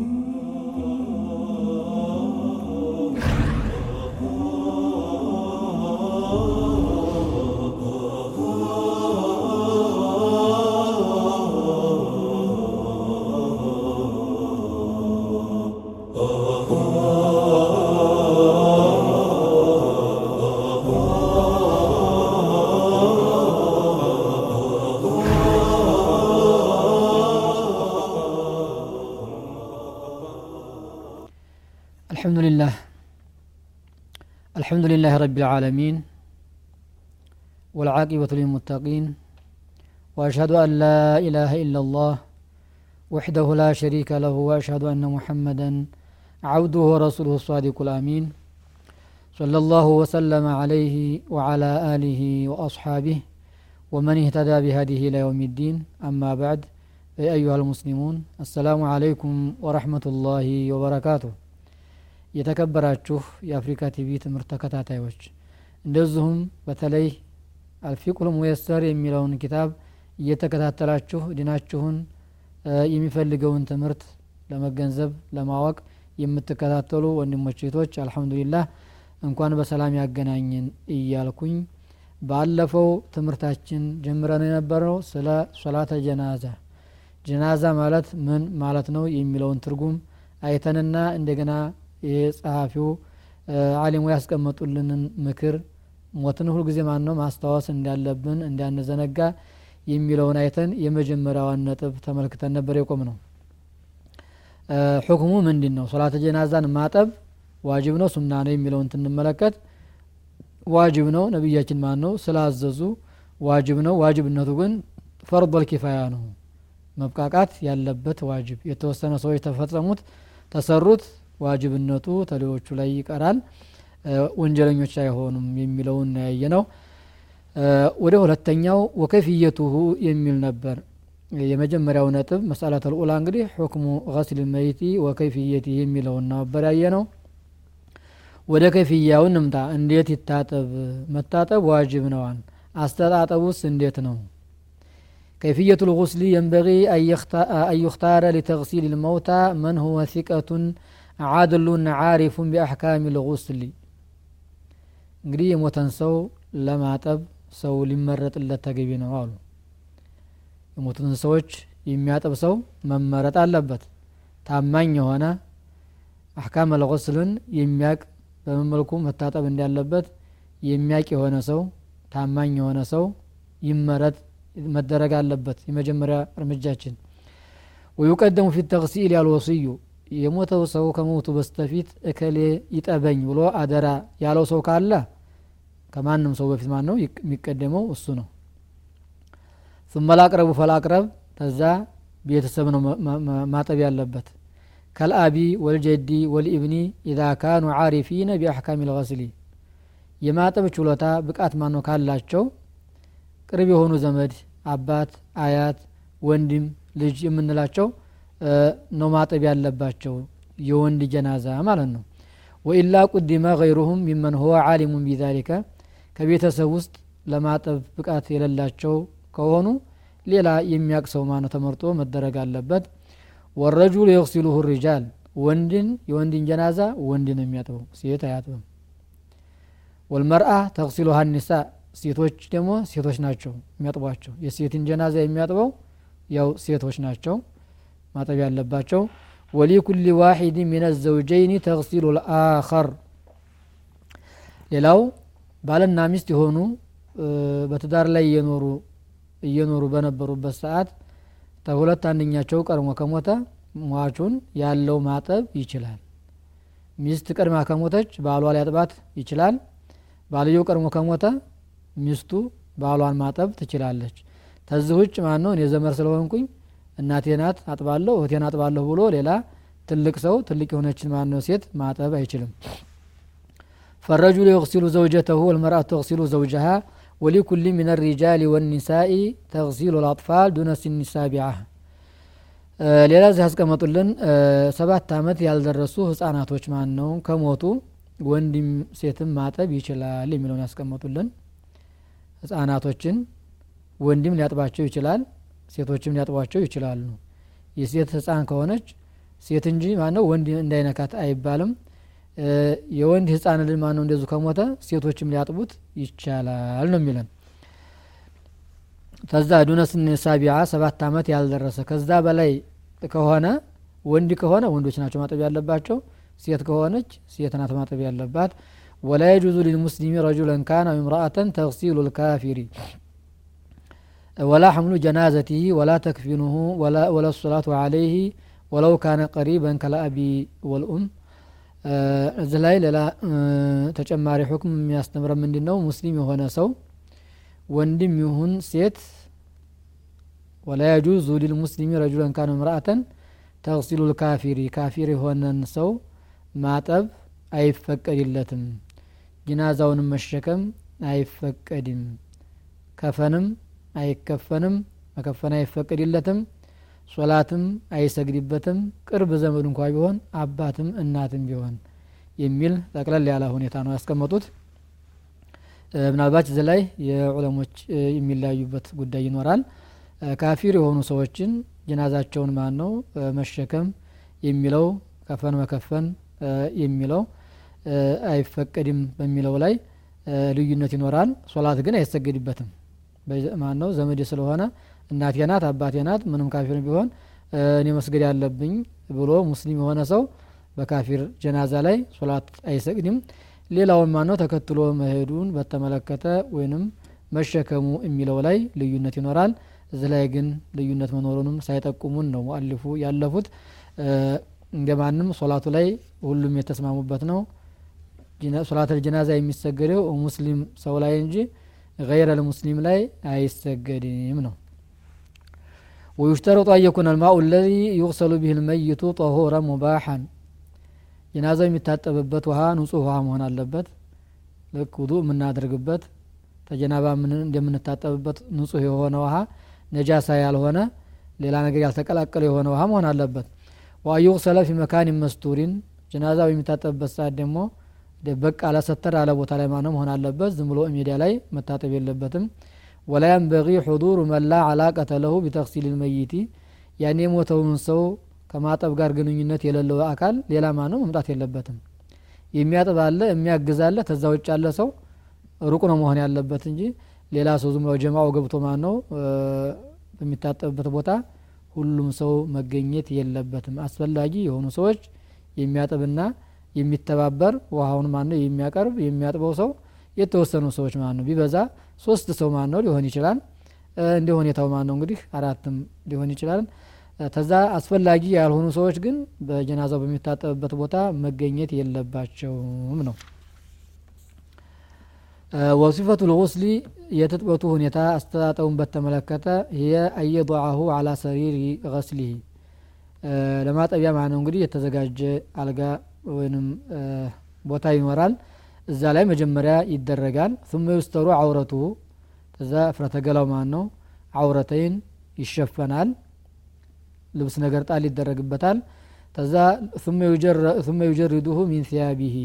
Ooh. الحمد لله الحمد لله رب العالمين والعاقبة للمتقين وأشهد أن لا إله إلا الله وحده لا شريك له وأشهد أن محمدا عبده ورسوله الصادق الأمين. صلى الله وسلم عليه وعلى آله وأصحابه ومن اهتدى بهذه إلى يوم الدين. أما بعد أيها المسلمون السلام عليكم ورحمة الله وبركاته. የተከበራችሁ የአፍሪካ ቲቪ ትምህርት ተከታታዮች እንደዚሁም በተለይ አልፊቁል ሙየሰር የሚለውን ኪታብ እየተከታተላችሁ ዲናችሁን የሚፈልገውን ትምህርት ለመገንዘብ ለማወቅ የምትከታተሉ ወንድሞች እህቶች አልሐምዱሊላህ እንኳን በሰላም ያገናኝን እያልኩኝ ባለፈው ትምህርታችን ጀምረን የነበረው ስለ ሶላተ ጀናዛ። ጀናዛ ማለት ምን ማለት ነው የሚለውን ትርጉም አይተንና እንደገና የጸሐፊው አሊሙ ያስቀመጡልንን ምክር ሞትን ሁልጊዜ ማን ነው ማስታወስ እንዳለብን እንዳንዘነጋ የሚለውን አይተን የመጀመሪያዋን ነጥብ ተመልክተን ነበር የቆም ነው ሁክሙ ምንድን ነው ሶላተ ጀናዛን ማጠብ ዋጅብ ነው ሱና ነው የሚለውን ትንመለከት ዋጅብ ነው። ነቢያችን ማን ነው ስላዘዙ ዋጅብ ነው። ዋጅብነቱ ግን ፈርዶል ኪፋያ ነው። መብቃቃት ያለበት ዋጅብ። የተወሰነ ሰዎች ተፈጸሙት ተሰሩት ዋጅብነቱ ተሌዎቹ ላይ ይቀራል ወንጀለኞች አይሆኑም የሚለውን ያየ ነው ወደ ሁለተኛው ወከፍየቱሁ የሚል ነበር የመጀመሪያው ነጥብ መሰላት ልኡላ እንግዲህ ሁክሙ ገስል መይቲ ወከይፍየት የሚለውን ነበር ያየ ነው ወደ ከፍያው እንምጣ እንዴት ይታጠብ መታጠብ ዋጅብ ነዋን አስተጣጠቡስ እንዴት ነው كيفية الغسل ينبغي أن يختار لتغسيل الموتى من هو ثقة አድሉን አሪፉን ቢአሕካሚ ልغስሊ እንግዲህ የሞተን ሰው ለማጠብ ሰው ሊመረጥለት ተገቢ ነው አሉ። የሞቱትን ሰዎች የሚያጠብ ሰው መመረጥ አለበት። ታማኝ የሆነ አሕካም አልቁስልን የሚያቅ በመመልኩ መታጠብ እንዳለበት የሚያቅ የሆነ ሰው ታማኝ የሆነ ሰው ይመረጥ መደረግ አለበት። የመጀመሪያ እርምጃችን። ወዩቀደሙ ፊ ተግሲል ያልወስዩ የሞተው ሰው ከሞቱ በስተፊት እከሌ ይጠበኝ ብሎ አደራ ያለው ሰው ካለ ከማንም ሰው በፊት ማን ነው የሚቀደመው እሱ ነው። ثم ላቅረቡ ፈላቅረብ ተዛ ቤተሰብ ነው ማጠብ ያለበት። ከልአቢ ወልጀዲ ወልኢብኒ ኢዛ ካኑ ዓሪፊነ ቢአሕካም ልገስሊ። የማጠብ ችሎታ ብቃት ማነው ካላቸው ቅርብ የሆኑ ዘመድ አባት አያት ወንድም ልጅ የምንላቸው ነው ማጠብ ያለባቸው የወንድ ጀናዛ ማለት ነው። ወኢላ ቁዲመ ገይሩሁም ሚመን ሁወ ዓሊሙን ቢዛሊከ ከቤተሰብ ውስጥ ለማጠብ ብቃት የሌላቸው ከሆኑ ሌላ የሚያቅ ሰው ተመርጦ መደረግ አለበት። ወረጁሉ የቅሲሉሁ ሪጃል ወንድን የወንድን ጀናዛ ወንድ ነው የሚያጥበው ሴት አያጥብም። ወልመርአ ተቅሲሉሃ ኒሳ ሴቶች ደግሞ ሴቶች ናቸው የሚያጥቧቸው። የሴትን ጀናዛ የሚያጥበው ያው ሴቶች ናቸው ማጠብ ያለባቸው ወሊኩል ዋሒድ ምን ዘውጀይን ተግሲሉ ልአኸር። ሌላው ባልና ሚስት የሆኑ በትዳር ላይ እየኖሩ እየኖሩ በነበሩበት ሰዓት ተሁለት አንደኛቸው ቀድሞ ከሞተ ሟቹን ያለው ማጠብ ይችላል። ሚስት ቀድማ ከሞተች ባሏ ሊያጥባት ይችላል። ባልየው ቀድሞ ከሞተ ሚስቱ ባሏን ማጠብ ትችላለች። ተዚህ ውጭ ማን ነው እኔ ዘመር ስለሆንኩኝ እናቴ ናት አጥባለሁ፣ እህቴን አጥባለሁ ብሎ ሌላ ትልቅ ሰው ትልቅ የሆነችን ማነው ሴት ማጠብ አይችልም። ፈረጁሉ የቅሲሉ ዘውጀተሁ ወልመርአቱ ተቅሲሉ ዘውጀሃ ወሊኩል ሚን ሪጃል ወኒሳኢ ተቅሲሉ ልአጥፋል ዱነ ሲኒ ሳቢዓ ሌላ እዚህ ያስቀመጡልን ሰባት ዓመት ያልደረሱ ህጻናቶች ማን ነው ከሞቱ ወንድም ሴትም ማጠብ ይችላል የሚለውን ያስቀመጡልን። ህጻናቶችን ወንድም ሊያጥባቸው ይችላል። ሴቶችም ሊያጥቧቸው ይችላሉ። የሴት ህፃን ከሆነች ሴት እንጂ ማነው ወንድ እንዳይነካት አይባልም። የወንድ ህፃን ልጅ ማነው እንደዙ ከሞተ ሴቶችም ሊያጥቡት ይቻላል ነው የሚለን። ከዛ ዱነስን ሳቢዓ ሰባት አመት ያልደረሰ ከዛ በላይ ከሆነ ወንድ ከሆነ ወንዶች ናቸው ማጠብ ያለባቸው። ሴት ከሆነች ሴት ናት ማጠብ ያለባት። ወላ የጁዙ ሊልሙስሊሚ ረጁለን ካነ እምራአተን ተግሲሉ ልካፊሪ ወላ ሐምሉ ጀናዘቲህ ወላ ተክፊኑሁ ወላ ሰላቱ አለይህ ወለው ካነ ቀሪበን ከለአቢ ወልኡም እዚህ ላይ ሌላ ተጨማሪ ሁክም የሚያስተምረ ምንድን ነው ሙስሊም የሆነ ሰው ወንድም ይሁን ሴት ወላ የጁዙ ሊልሙስሊሚ ረጁለን ካነ እምራአተን ተግሲሉ ልካፊሪ ካፊር የሆነን ሰው ማጠብ አይፈቀድለትም ጅናዛውንም መሸከም አይፈቀድም ከፈንም አይከፈንም መከፈን አይፈቀድለትም ሶላትም አይሰግድበትም ቅርብ ዘመድ እንኳ ቢሆን አባትም እናትም ቢሆን የሚል ጠቅለል ያለ ሁኔታ ነው ያስቀመጡት። ምናልባት እዚህ ላይ የዑለሞች የሚለያዩበት ጉዳይ ይኖራል። ካፊር የሆኑ ሰዎችን ጀናዛቸውን ማን ነው? መሸከም የሚለው ከፈን መከፈን የሚለው አይፈቀድም በሚለው ላይ ልዩነት ይኖራል። ሶላት ግን አይሰገድበትም ማን ነው ዘመድ ስለሆነ እናቴ ናት አባቴ ናት ምንም ካፊር ቢሆን እኔ መስገድ ያለብኝ ብሎ ሙስሊም የሆነ ሰው በካፊር ጀናዛ ላይ ሶላት አይሰግድም። ሌላውን ማነው? ተከትሎ መሄዱን በተመለከተ ወይንም መሸከሙ የሚለው ላይ ልዩነት ይኖራል። እዚህ ላይ ግን ልዩነት መኖሩንም ሳይጠቁሙን ነው ሙአሊፉ ያለፉት። እንደ ሶላቱ ላይ ሁሉም የተስማሙበት ነው። ሶላት ልጀናዛ የሚሰገደው ሙስሊም ሰው ላይ እንጂ ገይረል ሙስሊም ላይ አይሰገድም ነው ወዩሽተረጡ አየኩነ ልማኡ ለዚ ዩቅሰሉ ብህ ልመይቱ ጠሁረ ሙባሐን ጀናዛው የሚታጠብበት ውሃ ንጹህ ውሃ መሆን አለበት ልክ ውዱ የምናደርግበት ተጀናባ እንደምንታጠብበት ንጹህ የሆነ ውሃ ነጃሳ ያልሆነ ሌላ ነገር ያልተቀላቀለ የሆነ ውሃ መሆን አለበት ወአዩቅሰለ ፊ መካን መስቱሪን ጀናዛው የሚታጠብበት ሰዓት ደግሞ ደበቅ አለ ሰተር አለ ቦታ ላይ ማነው መሆን አለበት። ዝም ብሎ ሜዲያ ላይ መታጠብ የለበትም። ወላ የንበጊ ሑዱሩ መላ አላቀተ ለሁ ቢተክሲል ልመይቲ ያን የሞተውን ሰው ከማጠብ ጋር ግንኙነት የሌለው አካል ሌላ ማነው መምጣት የለበትም። የሚያጥብ አለ የሚያግዝ አለ ተዛ ውጭ ያለ ሰው ሩቅ ነው መሆን ያለበት እንጂ ሌላ ሰው ዝም ጀማው ገብቶ ማን ነው በሚታጠብበት ቦታ ሁሉም ሰው መገኘት የለበትም። አስፈላጊ የሆኑ ሰዎች የሚያጥብና የሚተባበር ውሃውን ማን ነው የሚያቀርብ የሚያጥበው ሰው የተወሰኑ ሰዎች ማን ነው ቢበዛ ሶስት ሰው ማን ነው ሊሆን ይችላል። እንደ ሁኔታው ማን ነው እንግዲህ አራትም ሊሆን ይችላል። ተዛ አስፈላጊ ያልሆኑ ሰዎች ግን በጀናዛው በሚታጠብበት ቦታ መገኘት የለባቸውም ነው። ወሲፈቱ ልغስሊ የትጥበቱ ሁኔታ አስተጣጠቡን በተመለከተ ይየ አየضዐሁ አላ ሰሪሪ ገስሊህ ለማጠቢያ ማ ነው እንግዲህ የተዘጋጀ አልጋ ወይንም ቦታ ይኖራል። እዛ ላይ መጀመሪያ ይደረጋል። ثم يستሩ አውረቱ ከዛ እፍረተ ገላው ማን ነው አውረተይን ይሸፈናል። ልብስ ነገር ጣል ይደረግበታል። ተዛ ثم يجرده من ثيابه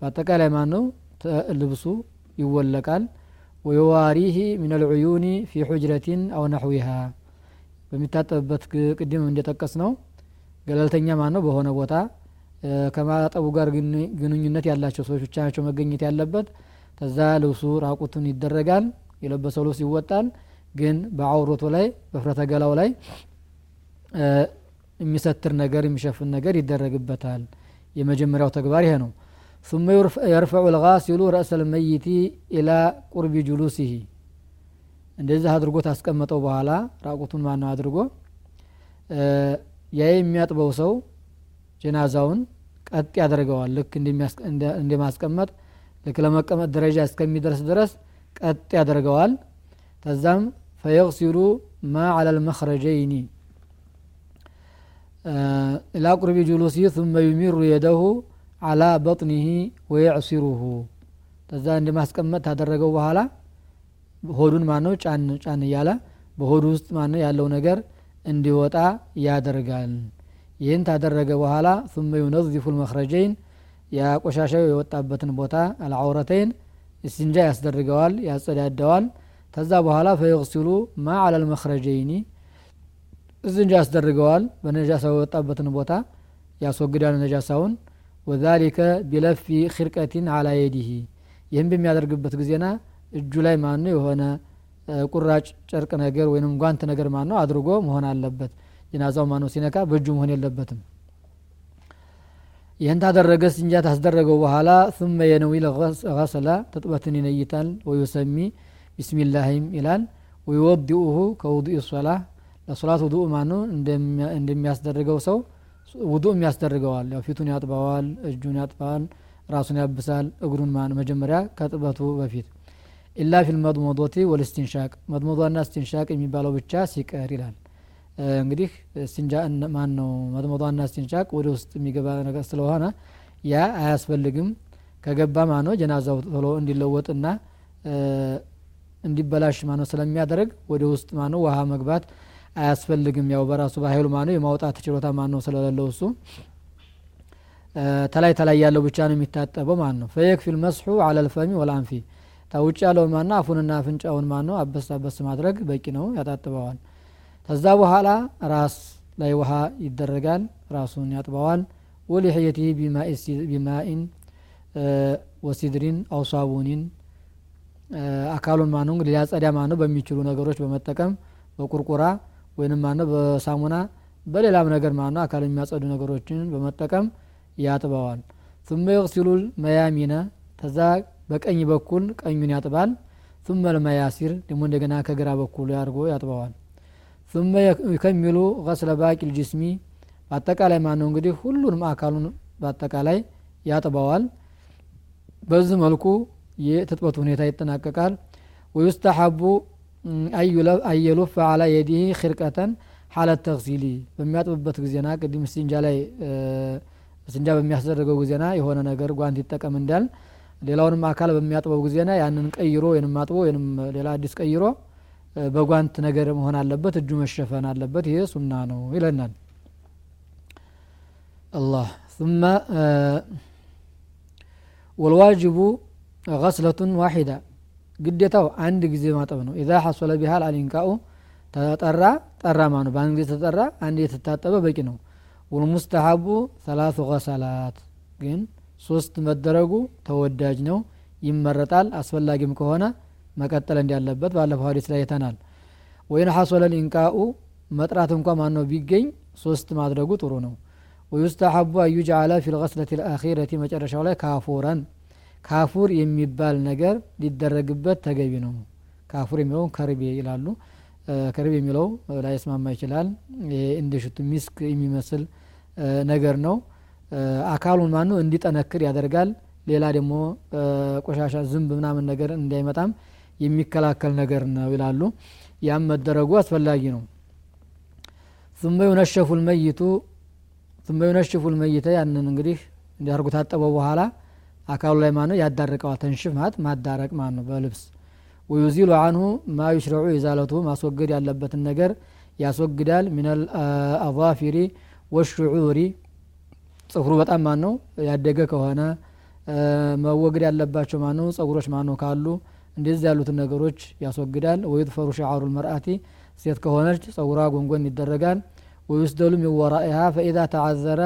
በአጠቃላይ ማን ነው ልብሱ ይወለቃል። ወየዋሪህ ምን አልዑዩኒ ፊ ሑጅረቲን አው ናሕዊሃ በሚታጠብበት ቅድም እንደጠቀስ ነው ገለልተኛ ማን ነው በሆነ ቦታ ከማጠቡ ጋር ግንኙነት ያላቸው ሰዎች ብቻ ናቸው መገኘት ያለበት ከዛ ልብሱ ራቁቱን ይደረጋል የለበሰው ልብስ ይወጣል ግን በአውሮቱ ላይ በፍረተ ገላው ላይ የሚሰትር ነገር የሚሸፍን ነገር ይደረግበታል የመጀመሪያው ተግባር ይሄ ነው ثم يرفع الغاسل رأس الميت إلى قرب جلوسه እንደዚህ አድርጎ ታስቀመጠው በኋላ ራቁቱን ማነው አድርጎ ያ የሚያጥበው ሰው ጀናዛውን ቀጥ ያደርገዋል። ልክ እንደማስቀመጥ ልክ ለመቀመጥ ደረጃ እስከሚደርስ ድረስ ቀጥ ያደርገዋል። ከዛም ፈየግሲሉ ማ አላ ልመክረጀይኒ ቁርቢ ጁሉሲ ثመ ዩሚሩ የደሁ አላ በጥኒህ ወየዕሲሩሁ። ከዛ እንደማስቀመጥ ታደረገው በኋላ ሆዱን ማነው? ጫን ጫን እያለ በሆዱ ውስጥ ማነው? ያለው ነገር እንዲወጣ ያደርጋል ይህን ታደረገ በኋላ ثመ ዩነዚፉ ልመክረጀይን ያ ቆሻሻው የወጣበትን ቦታ አልዐውረተይን እስንጃ ያስደርገዋል ያጸዳደዋል። ከዛ በኋላ ፈየግሲሉ ማ አላ ልመክረጀይኒ እዝንጃ ያስደርገዋል በነጃሳው የወጣበትን ቦታ ያስወግዳል ነጃሳውን። ወዛሊከ ቢለፊ ኪርቀቲን አላ የዲህ ይህም በሚያደርግበት ጊዜና እጁ ላይ ማን ነው የሆነ ቁራጭ ጨርቅ ነገር ወይም ጓንት ነገር ማን ነው አድርጎ መሆን አለበት ጀናዛው ማን ነው ሲነካ በእጁ መሆን የለበትም። ይህን ታደረገ ስንጃ ታስደረገው በኋላ ثم የነዊ ገሰላ ትጥበትን ይነይታል ወዩሰሚ ቢስሚላህም ይላል። ወይወዲኡሁ ከውዱእ ሶላ ለሶላት ውዱእ ማኑ እንደሚያስደርገው ሰው ውዱእም ያስደርገዋል ያው ፊቱን ያጥበዋል እጁን ያጥበዋል ራሱን ያብሳል እግሩን ማን መጀመሪያ ከጥበቱ በፊት። ኢላ ፊል ወልስቲንሻቅ። መድሞዷና ስቲንሻቅ የሚባለው ብቻ ሲቀር ይላል እንግዲህ ስንጃ ማን ነው መጥመጧና ስቲንሻቅ ወደ ውስጥ የሚገባ ነገር ስለሆነ ያ አያስፈልግም። ከገባ ማነው? ጀናዛው ቶሎ እንዲለወጥና እንዲበላሽ ማነው ስለሚያደርግ ወደ ውስጥ ማነው? ውሃ መግባት አያስፈልግም። ያው በራሱ በሀይሉ ማነው? የማውጣት ችሎታ ማነው ስለሌለው እሱ? ተላይ ተላይ ያለው ብቻ ነው የሚታጠበው ማን ነው ፈየክፊል መስሑ አለልፈሚ ወልአንፊ። ታውጭ ያለውን ማና አፉንና አፍንጫውን ማነው? አበስ አበስ ማድረግ በቂ ነው። ያጣጥበዋል ከዛ በኋላ ራስ ላይ ውሃ ይደረጋል ራሱን ያጥበዋል ወሊሕየቲህ ቢማኢን ወሲድሪን አው ሳቡኒን አካሉን ማነው እንግዲህ ሊያጸዳ ማነው በሚችሉ ነገሮች በመጠቀም በቁርቁራ ወይንም ማነው በሳሙና በሌላም ነገር ማነው አካል የሚያጸዱ ነገሮችን በመጠቀም ያጥበዋል ثم يغسل الميامين ተዛ በቀኝ በኩል ቀኙን ያጥባል ثم المياسر ደግሞ እንደገና ከግራ በኩል ያርጎ ያጥበዋል ثم يكمل غسل باقي الجسم በአጠቃላይ ማን ነው እንግዲህ ሁሉንም አካሉን በአጠቃላይ ያጥበዋል በዚህ መልኩ የትጥበቱ ሁኔታ ይጠናቀቃል ወዩስተሐቡ አየሉፍ አላ የዲህ ክርቀተን ሐለት ተግሲሊ በሚያጥብበት ጊዜና ቅድም ስንጃ ላይ ስንጃ በሚያስደረገው ጊዜና የሆነ ነገር ጓንት ይጠቀም እንዳል ሌላውንም አካል በሚያጥበው ጊዜና ያንን ቀይሮ ወይንም አጥቦ ወይንም ሌላ አዲስ ቀይሮ በጓንት ነገር መሆን አለበት እጁ መሸፈን አለበት። ይሄ ሱና ነው ይለናል። አላህ ثم ወልዋጅቡ ገስለቱን ዋሒዳ ግዴታው አንድ ጊዜ ማጠብ ነው። ኢዛ ሐሶለ ቢሃል አሊንቃኡ ተጠራ ጠራ ማኑ በአንድ ጊዜ ተጠራ አንድ የተታጠበ በቂ ነው። ወልሙስተሐቡ ሰላቱ ገሰላት ግን ሶስት መደረጉ ተወዳጅ ነው ይመረጣል። አስፈላጊም ከሆነ መቀጠል እንዲያለበት ባለፈው ሀዲስ ላይ አይተናል። ወይን ሐሶለ ሊንቃኡ መጥራት እንኳ ማነው ቢገኝ ሶስት ማድረጉ ጥሩ ነው። ወዩስተሐቡ አዩጅዓለ ፊ ልገስለት ልአኺረቲ መጨረሻው ላይ ካፉረን። ካፉር የሚባል ነገር ሊደረግበት ተገቢ ነው። ካፉር የሚለውን ከርቤ ይላሉ። ከርቤ የሚለው ላይስማማ ይችላል። እንደ ሽቱ ሚስክ የሚመስል ነገር ነው። አካሉን ማኑ እንዲጠነክር ያደርጋል። ሌላ ደግሞ ቆሻሻ ዝንብ ምናምን ነገር እንዳይመጣም የሚከላከል ነገር ነው ይላሉ ያም መደረጉ አስፈላጊ ነው ثم ينشف الميت ثم ينشف الميت ያንን እንግዲህ እንዲያርጉ ታጠበው በኋላ አካሉ ላይ ማነው ያዳርቀዋል ተንሽፍ ማለት ማዳረቅ ማለት ነው በልብስ ወዩዚሉ አንሁ ማ ዩሽረዑ ኢዛለቱ ማስወገድ ያለበትን ነገር ያስወግዳል ምን አዛፊሪ ወሽዑሪ ጽፍሩ በጣም ማን ነው ያደገ ከሆነ መወገድ ያለባቸው ማን ነው ጸጉሮች ማን ነው ካሉ እንደዚህ ያሉትን ነገሮች ያስወግዳል ወይጥፈሩ ሸዓሩ ልመርአቲ ሴት ከሆነች ጸጉሯ ጎንጎን ይደረጋል ወዩስደሉ ሚን ወራኢሃ ፈኢዛ ተዓዘረ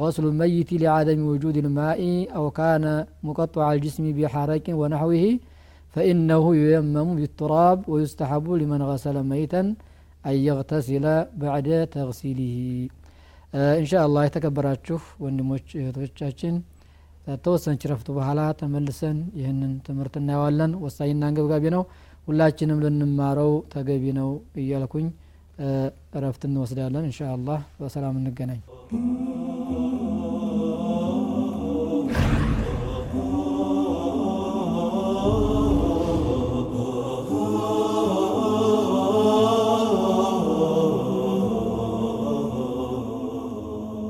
غسل الميت لعدم وجود الماء أو كان مقطع الجسم بحرك ونحوه فإنه ييمم بالتراب ويستحب لمن غسل ميتا أن يغتسل بعد تغسيله إن شاء الله የተከበራችሁ ወንድሞች እህቶቻችን ተወሰነች ረፍት በኋላ ተመልሰን ይህንን ትምህርት እናየዋለን። ወሳኝና አንገብጋቢ ነው። ሁላችንም ልንማረው ተገቢ ነው እያልኩኝ እረፍት እንወስዳለን። እንሻ አላህ በሰላም እንገናኝ